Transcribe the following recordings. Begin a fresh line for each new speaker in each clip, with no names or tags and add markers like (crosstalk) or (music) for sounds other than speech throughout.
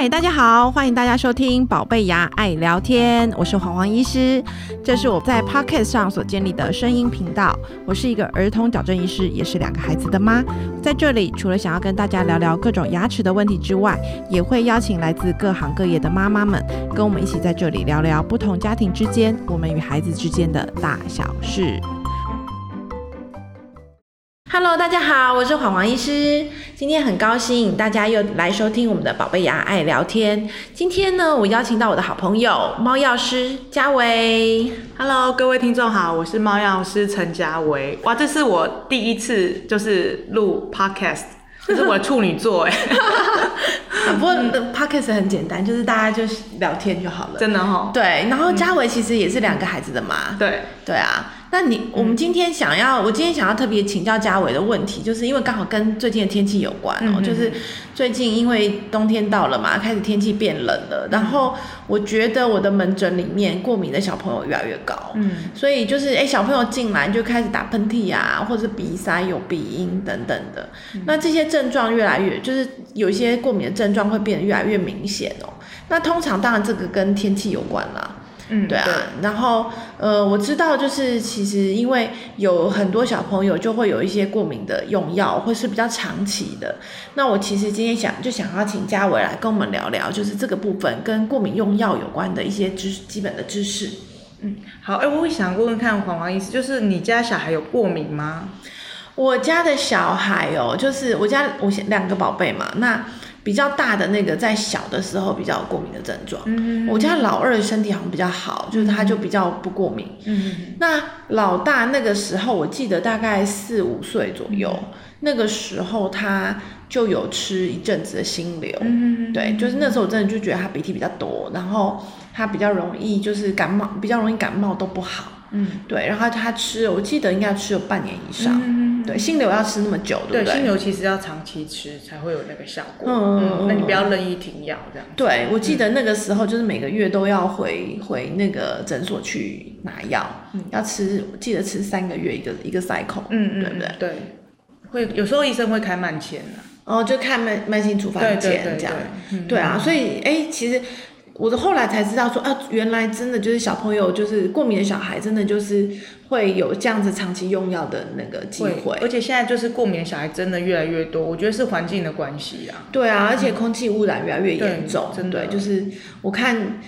嗨，大家好，欢迎大家收听《宝贝牙爱聊天》，我是黄黄医师，这是我在 Podcast 上所建立的声音频道。我是一个儿童矫正医师，也是两个孩子的妈。在这里，除了想要跟大家聊聊各种牙齿的问题之外，也会邀请来自各行各业的妈妈们，跟我们一起在这里聊聊不同家庭之间，我们与孩子之间的大小事。Hello，大家好，我是黄黄医师。今天很高兴大家又来收听我们的宝贝牙爱聊天。今天呢，我邀请到我的好朋友猫药师嘉维。
Hello，各位听众好，我是猫药师陈嘉维。哇，这是我第一次就是录 Podcast，这是我的处女座哎，(laughs)
不过 Podcast 很简单，就是大家就是聊天就好了。
真的哈。
对，然后嘉维其实也是两个孩子的妈。
对，
对啊，那你我们今天想要，我今天想要特别请教嘉伟的问题，就是因为刚好跟最近的天气有关哦，就是最近因为冬天到了嘛，开始天气变冷了，然后我觉得我的门诊里面过敏的小朋友越来越高，
嗯，
所以就是哎、小朋友进来就开始打喷嚏啊，或者鼻塞、有鼻音等等的，那这些症状越来越就是有一些过敏的症状会变得越来越明显哦。那通常当然这个跟天气有关啦，
嗯，
对啊，然后呃，我知道就是其实因为有很多小朋友就会有一些过敏的用药，或是比较长期的。那我其实今天想就想要请嘉伟来跟我们聊聊，就是这个部分跟过敏用药有关的一些知基本的知识。
嗯好，哎、我会想问问看黄黄医师，就是你家小孩有过敏吗？
我家的小孩哦，就是我家我两个宝贝嘛，那比较大的那个在小的时候比较有过敏的症状。
嗯
我家老二身体好像比较好，就是他就比较不过敏。
嗯
那老大那个时候，我记得大概四五岁左右，那个时候他就有吃一阵子的心流。
嗯
对，就是那时候我真的就觉得他鼻涕比较多，然后他比较容易就是感冒，比较容易感冒都不好。
嗯
对，然后他吃，我记得应该吃了半年以上。
嗯，
对，心流要吃那么久，对
对，
不对？
心流其实要长期吃才会有那个效果。
嗯嗯嗯
那你不要任意停药这样。
对，我记得那个时候就是每个月都要回回那个诊所去拿药，要吃，我记得吃三个月一个一个 cycle，
嗯嗯，
对不对？
对，会有时候医生会开慢签的。
然后就看慢慢性处方
对对
笺
对
这样，
对，嗯
对啊，所以哎，其实我的后来才知道说啊，原来真的就是小朋友就是过敏的小孩，真的就是会有这样子长期用药的那个机会。
而且现在就是过敏的小孩真的越来越多，我觉得是环境的关系啊。
对啊，而且空气污染越来越严重，
对真的
对，就是我看，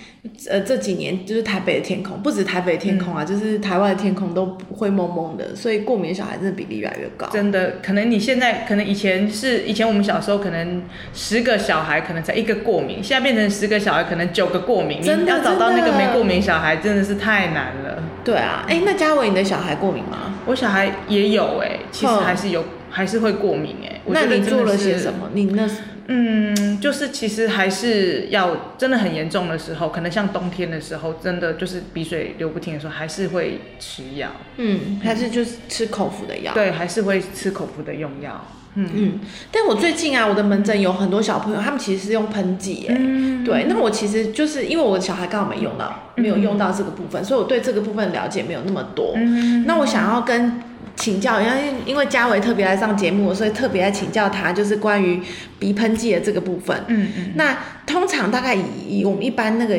呃，这几年就是台北的天空，不止台北的天空啊，就是台湾的天空都灰蒙蒙的，所以过敏小孩真的比例越来越高。
真的，可能你现在可能以前是以前我们小时候可能十个小孩可能才一个过敏，现在变成十个小孩可能九个过敏，
真的
你要找到那个没过敏小孩真的是太难了。
对啊，哎，那嘉伟，你的小孩过敏吗？
我小孩也有哎、其实
嗯
还是有，还是会过敏哎、我
那你做了些？什么？你那
嗯，就是其实还是要真的很严重的时候，可能像冬天的时候，真的就是鼻水流不停的时候，还是会吃药。
嗯，还是就是吃口服的药？
对，还是会吃口服的用药。嗯
嗯，但我最近啊，我的门诊有很多小朋友，他们其实是用喷剂耶。
嗯，
对，那我其实就是因为我的小孩刚好没用到，没有用到这个部分，所以我对这个部分了解没有那么多。
嗯
那我想要跟请教，因为因为嘉伟特别来上节目，所以特别来请教他，就是关于鼻喷剂的这个部分。
嗯嗯。
那通常大概以以我们一般那个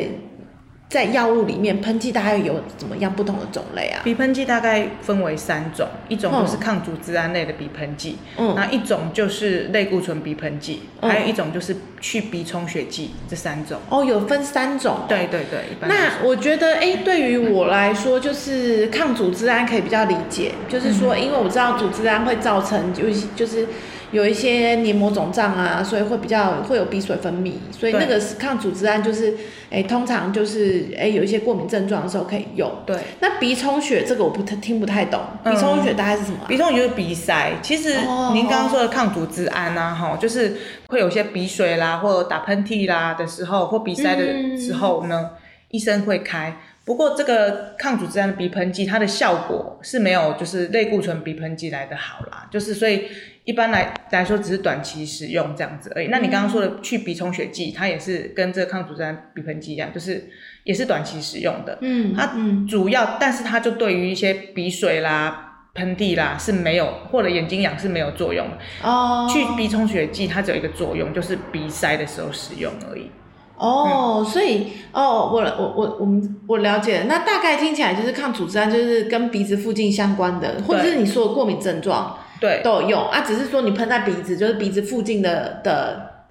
在药物里面喷剂大概有怎么样不同的种类啊？
鼻喷剂大概分为三种，一种就是抗组织胺类的鼻喷剂，
嗯。
那一种就是类固醇鼻喷剂，
嗯。
还有一种就是去鼻充血剂，这三种。
哦，有分三种。哦、
对对对，一般
那我觉得，哎，对于我来说，就是抗组织胺可以比较理解，就是
嗯。
说，因为我知道组织胺会造成就就是有一些黏膜肿胀啊，所以会比较会有鼻水分泌，所以那个是抗组织胺，就是哎，通常就是哎有一些过敏症状的时候可以用。
对。
那鼻充血这个我不太听不太懂，
嗯
鼻充血大概是什么啊、
鼻充血就是鼻塞，其实
哦
您刚刚说的抗组织胺啊，哈，就是会有些鼻水啦，或者打喷嚏啦的时候，或鼻塞的时候呢，医生会开。不过这个抗组织胺的鼻喷剂，它的效果是没有就是类固醇鼻喷剂来的好啦，就是所以一般来来说只是短期使用这样子而已。那你刚刚说的去鼻充血剂，它也是跟这个抗组织胺鼻喷剂一样，就是也是短期使用的。
嗯，
它
嗯
主要，但是它就对于一些鼻水啦、喷嚏啦是没有，或者眼睛痒是没有作用的。
哦，
去鼻充血剂它只有一个作用，就是鼻塞的时候使用而已。
哦，所以哦，我我我我们我了解了，那大概听起来就是抗组织胺就是跟鼻子附近相关的，或者是你说的过敏症状
对，
都有用啊，只是说你喷在鼻子，就是鼻子附近的的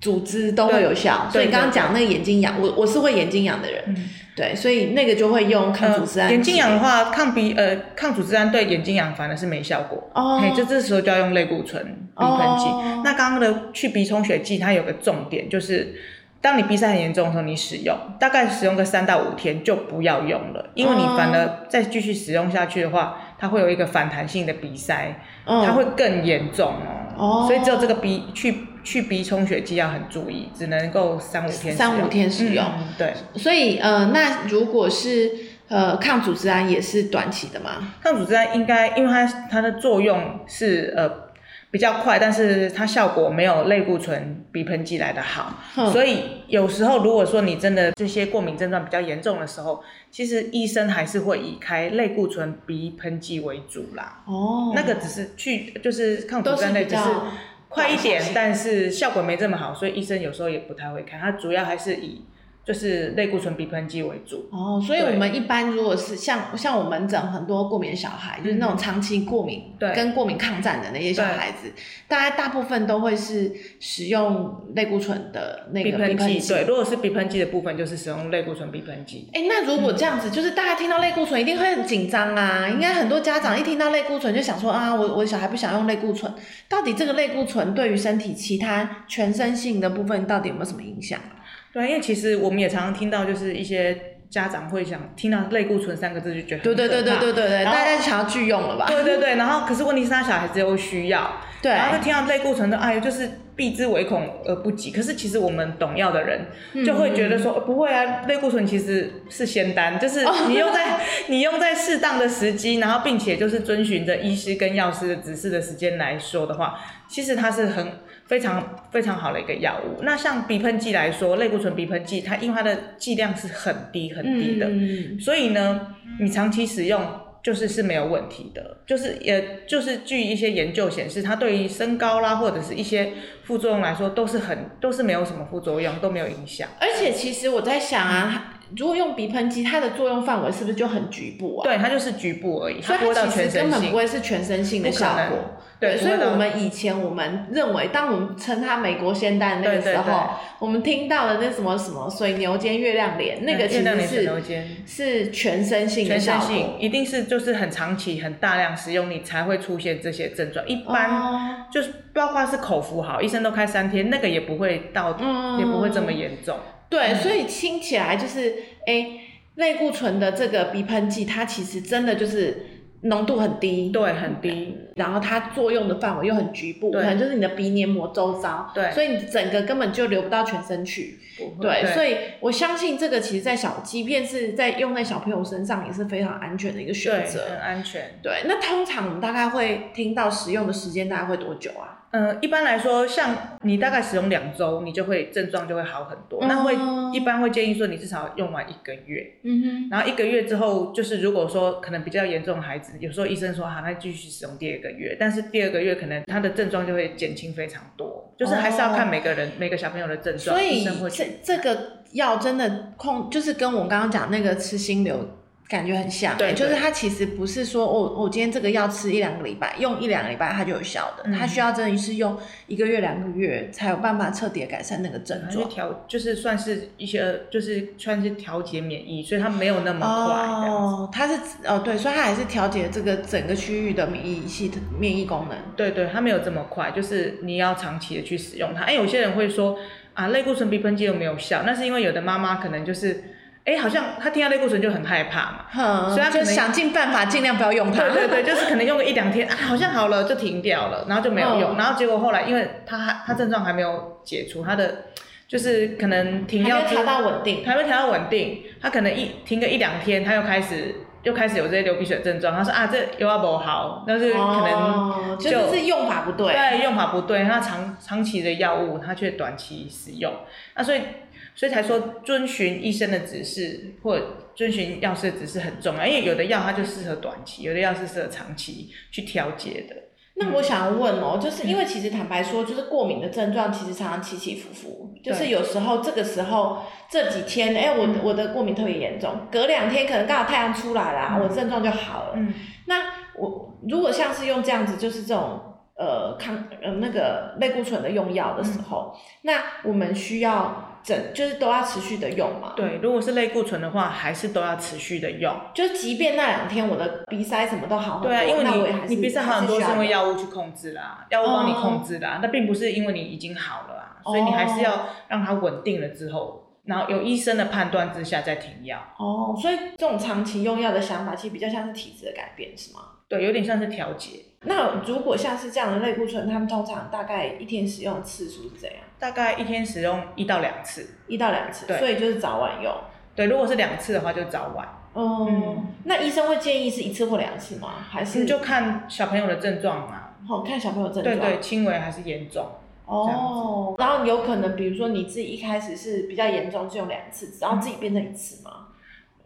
组织都会有效。所以你刚刚讲那个眼睛痒，我我是会眼睛痒的人，
嗯
对，所以那个就会用抗组织胺。
呃眼睛痒的话，抗鼻呃抗组织胺对眼睛痒反而是没效果。
哦
嘿，就这时候就要用类固醇鼻喷剂。
哦
那刚刚的去鼻充血剂，它有个重点就是。当你鼻塞很严重的时候，你使用大概使用个三到五天就不要用了，因为你反而再继续使用下去的话，它会有一个反弹性的鼻塞，
嗯。
它会更严重哦。
哦。
所以只有这个鼻去去鼻充血剂要很注意，只能够三五天使用。
三五天使用。
嗯对，
所以呃，那如果是呃抗组织胺也是短期的吗？
抗组织胺应该，因为它它的作用是呃比较快，但是它效果没有类固醇鼻喷剂来的好，
哼
所以有时候如果说你真的这些过敏症状比较严重的时候，其实医生还是会以开类固醇鼻喷剂为主啦。
哦，
那个只是去就是抗组
都是
织胺类，只是快一点，但是效果没这么好，所以医生有时候也不太会开，它主要还是以就是类固醇鼻喷剂为主。
哦，所以我们一般如果是像像我们诊很多过敏小孩，就是那种长期过敏，跟过敏抗战的那些小孩子，大家大部分都会是使用类固醇的那个
鼻喷剂，
剂。
对，如果是鼻喷剂的部分，就是使用类固醇鼻喷剂。
哎，那如果这样子，就是大家听到类固醇一定会很紧张啊！应该很多家长一听到类固醇就想说啊，我我小孩不想用类固醇，到底这个类固醇对于身体其他全身性的部分到底有没有什么影响？
对，因为其实我们也常常听到，就是一些家长会想听到类固醇三个字就觉得
对对对对对对对，大家就想要拒用了吧？
对对对，然后可是问题是他小孩子又需要，
对
然后就听到类固醇的，哎，就是避之唯恐而不及。可是其实我们懂药的人就会觉得说，呃不会啊，类固醇其实是仙丹，就是你用在、你用在适当的时机，然后并且就是遵循着医师跟药师的指示的时间来说的话，其实它是很非常非常好的一个药物。那像鼻喷剂来说，类固醇鼻喷剂，它因为它的剂量是很低很低的，
嗯
所以呢，你长期使用就是是没有问题的，就是也就是据一些研究显示，它对于身高啦或者是一些副作用来说都是很都是没有什么副作用，都没有影响。
而且其实我在想啊，如果用鼻喷剂，它的作用范围是不是就很局部啊？
对，它就是局部而已，
所以它其
全身性
实根本不。会是全身性的效果。
对，
所以我们以前我们认为，当我们称它美国仙丹的那个
对对
时候，我们听到的那什么什么水牛肩、月亮脸，那个其实是。是全身性的
全
效果。
身性一定是就是很长期、很大量使用，你才会出现这些症状。一般
哦
就是包括是口服好，医生都开三天，那个也不会到，
嗯
也不会这么严重。
对，所以听起来就是，哎，类固醇的这个鼻喷剂，它其实真的就是浓度很低，
对，很低。
然后它作用的范围又很局部，可能就是你的鼻黏膜周遭，
对
所以你整个根本就流不到全身去。对，所以我相信这个其实，在小，即便是在用在小朋友身上，也是非常安全的一个选
对
择。
很安全。
对，那通常我们大概会听到使用的时间大概会多久啊？
嗯，一般来说，像你大概使用两周，你就会症状就会好很多。那会
嗯
一般会建议说，你至少用完一个月，
嗯哼，
然后一个月之后，就是如果说可能比较严重的孩子，有时候医生说好，那继续使用第二个月，但是第二个月可能他的症状就会减轻非常多，就是还是要看每个人、每个小朋友的症状，
所以
医生会
这这个药真的控，就是跟我刚刚讲那个吃心流感觉很像、
对
欸，就是它其实不是说哦，我今天这个药吃一两个礼拜，用一两个礼拜它就有效的，
嗯
它需要真的是用一个月两个月才有办法彻底的改善那个症状
去。调，就是算是一些，就是算是调节免疫，所以它没有那么快。
哦，它是哦对，所以它还是调节这个整个区域的免疫系统免疫功能。
对对，它没有这么快，就是你要长期的去使用它。哎，有些人会说啊，类固醇鼻喷剂有没有效？那是因为有的妈妈可能就是，哎，好像他听到类固醇就很害怕嘛。
哼，
所以他
就想尽办法尽量不要用它。
对对对，(laughs) 就是可能用个一两天啊，好像好了就停掉了，然后就没有用，
嗯
然后结果后来因为他还他症状还没有解除，他的就是可能停药之
还没调到稳定。
还没调到稳定，他可能一停个一两天，他又开始又开始有这些流鼻血症状，他说啊这又要不好，但是可能。
就是用法不对。
对，用法不对，他长长期的药物，他却短期使用，那所以所以才说遵循医生的指示或者遵循药师的指示很重要，因为有的药它就适合短期，有的药是适合长期去调节的。
那我想要问哦，就是因为其实坦白说，就是过敏的症状其实常常起起伏伏，就是有时候这个时候这几天，哎，我我的过敏特别严重，隔两天可能刚好太阳出来了，我症状就好了。嗯，那我如果像是用这样子，就是这种。呃，抗呃那个类固醇的用药的时候，那我们需要整就是都要持续的用嘛？
对，如果是类固醇的话，还是都要持续的用。
就即便那两天我的鼻塞什么都好很多，
对啊，因为你你鼻塞好很多是因为药物去控制啦，药物帮你控制啦，那并不是因为你已经好了啊，所以你还是要让它稳定了之后，然后有医生的判断之下再停药。
哦，所以这种长期用药的想法，其实比较像是体质的改变，是吗？
对，有点像是调节。
那如果像是这样的类固醇，他们通常大概一天使用次数是怎样？
大概一天使用一到两次，
一到两次，对，所以就是早晚用。
对，如果是两次的话，就早晚。
哦，那医生会建议是一次或两次吗？还是
就看小朋友的症状嘛？
好，看小朋友症状，
对对，轻微还是严重？
哦，然后有可能，比如说你自己一开始是比较严重，就用两次，然后自己变成一次吗？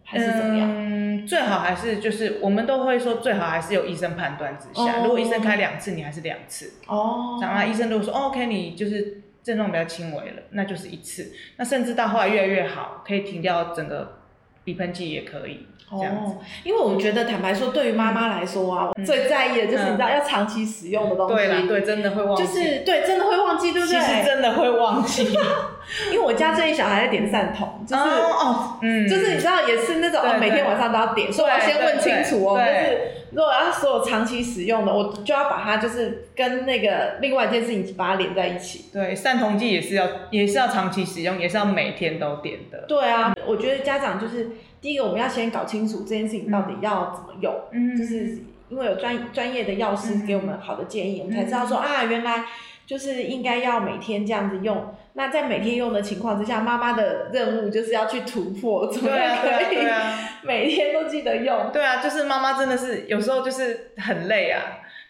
还是怎么样？
嗯，最好还是就是我们都会说最好还是有医生判断之下。如果医生开两次，你还是两次。哦。然后，医生如果说 OK，你就是症状比较轻微了，那就是一次。那甚至到后来越来越好，可以停掉整个鼻喷剂也可以。哦，
因为我觉得坦白说，对于妈妈来说啊，最在意的就是你知道要长期使用的东西。
对对，真的会忘记。
就是对，真的会忘记，对不对？
其实真的会忘记。(laughs)
因为我家最近小孩在点散瞳，就是哦，嗯，就是你知道也是那种哦，每天晚上都要点，所以我要先问清楚哦，就是如果要所有长期使用的，我就要把它就是跟那个另外一件事情把它连在一起。
对，散瞳剂也是要也是要长期使用，也是要每天都点的。
对啊，我觉得家长就是第一个我们要先搞清楚这件事情到底要怎么用，嗯，就是因为有专专业的药师给我们好的建议，我们才知道说啊，原来就是应该要每天这样子用。那在每天用的情况之下，妈妈的任务就是要去突破，怎么样可以每天都记得用？
对啊，就是妈妈真的是有时候就是很累啊，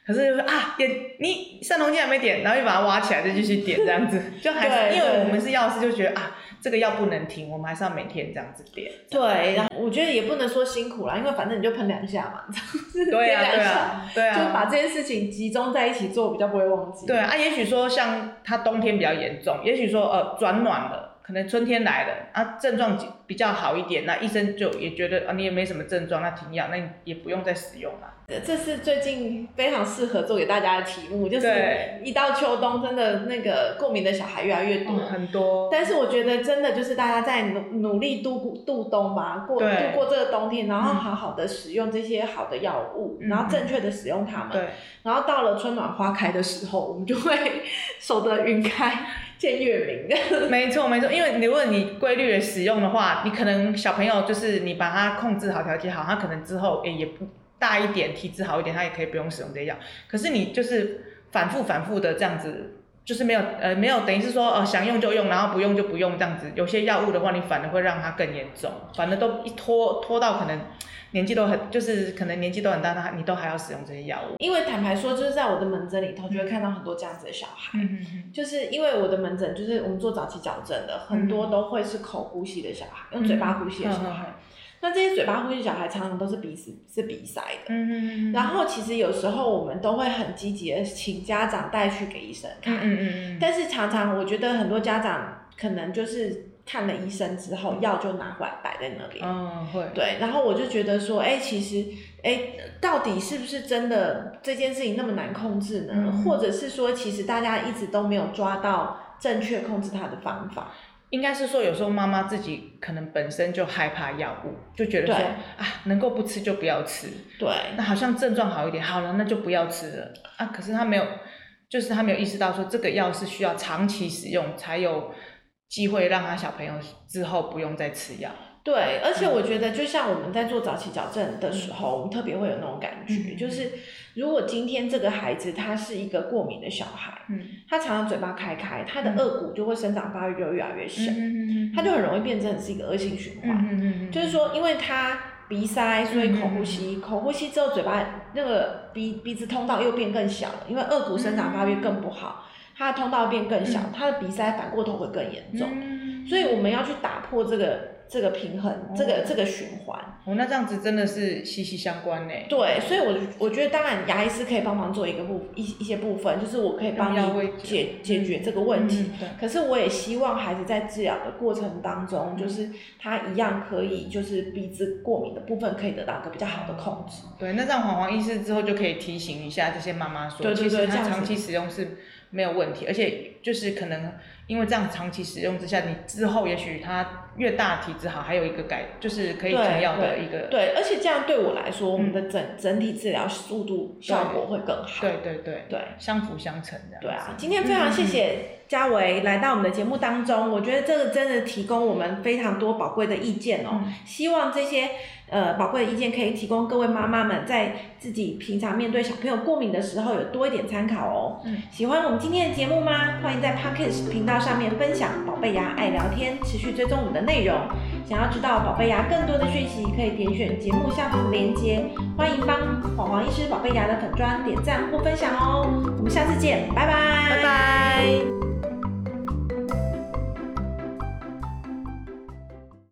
可是啊点你散瞳剂还没点，然后又把它挖起来再继续点这样子，就还是因为我们是药师就觉得啊。这个药不能停，我们还是要每天这样子点。
对，然后我觉得也不能说辛苦啦，因为反正你就喷两下嘛，(laughs) (laughs)
对啊，对啊，对啊，
就把这件事情集中在一起做，比较不会忘记。
对啊，也许说像他冬天比较严重，也许说呃转暖了。可能春天来了啊，症状比较好一点，那医生就也觉得啊，你也没什么症状，那停药，那你也不用再使用了。
这是最近非常适合做给大家的题目，就是一到秋冬，真的那个过敏的小孩越来越多，
很多。
但是我觉得真的就是大家在努努力度过度冬吧，过度过这个冬天，然后好好的使用这些好的药物，然后正确的使用它们，然后到了春暖花开的时候，我们就会 (laughs) 守得云开。见月明，(laughs)
没错没错，因为如果你规律的使用的话，你可能小朋友就是你把它控制好、调节好，他可能之后诶也不大一点，体质好一点，他也可以不用使用这药。可是你就是反复反复的这样子，就是没有呃没有等于是说呃想用就用，然后不用就不用这样子。有些药物的话，你反而会让它更严重，反而都一拖拖到可能。年纪都很，就是可能年纪都很大，他你都还要使用这些药物。
因为坦白说，就是在我的门诊里头，就会看到很多这样子的小孩。嗯嗯就是因为我的门诊就是我们做早期矫正的，很多都会是口呼吸的小孩，用嘴巴呼吸的小孩。那这些嘴巴呼吸小孩常常都是鼻子是鼻塞的。嗯嗯嗯。然后其实有时候我们都会很积极的请家长带去给医生看。嗯嗯嗯。但是常常我觉得很多家长可能就是。看了医生之后，药就拿回来摆在那里。嗯，会。对，然后我就觉得说，哎，其实，哎，到底是不是真的这件事情那么难控制呢？或者是说，其实大家一直都没有抓到正确控制它的方法？
应该是说，有时候妈妈自己可能本身就害怕药物，就觉得说，啊，能够不吃就不要吃。
对。
那好像症状好一点，好了，那就不要吃了。啊，可是他没有，就是他没有意识到说，这个药是需要长期使用才有。机会让他小朋友之后不用再吃药。
对，而且我觉得，就像我们在做早期矫正的时候，我们特别会有那种感觉，就是如果今天这个孩子他是一个过敏的小孩，嗯，他常常嘴巴开开，他的颚骨就会生长发育就越来越小，嗯他就很容易变成是一个恶性循环，嗯就是说，因为他鼻塞，所以口呼吸，口呼吸之后嘴巴那个鼻鼻子通道又变更小了，因为颚骨生长发育更不好。它的通道变更小，它的鼻塞反过头会更严重，所以我们要去打破这个这个平衡，这个这个循环。
哦，那这样子真的是息息相关呢。
对，所以我我觉得当然牙医师可以帮忙做一个部一一些部分，就是我可以帮你解解决这个问题。
对。
可是我也希望孩子在治疗的过程当中，就是他一样可以，就是鼻子过敏的部分可以得到一个比较好的控制。
对，那这样黄黄医师之后就可以提醒一下这些妈妈说，其实他长期使用是没有问题，而且就是可能。因为这样长期使用之下，你之后也许它越大体质好，还有一个改就是可以停药的一个。
对，而且这样对我来说，我们的整整体治疗速度效果会更好。
对对对
对，
相辅相成这样。
对啊，今天非常谢谢嘉维来到我们的节目当中，我觉得这个真的提供我们非常多宝贵的意见哦。希望这些。呃，宝贵的意见可以提供各位妈妈们在自己平常面对小朋友过敏的时候有多一点参考哦。嗯，喜欢我们今天的节目吗？欢迎在 Pocket 频道上面分享宝贝牙爱聊天，持续追踪我们的内容。想要知道宝贝牙更多的讯息，可以点选节目下方的链接。欢迎帮黄黄医师宝贝牙的粉砖点赞或分享哦。我们下次见，拜拜，
拜拜。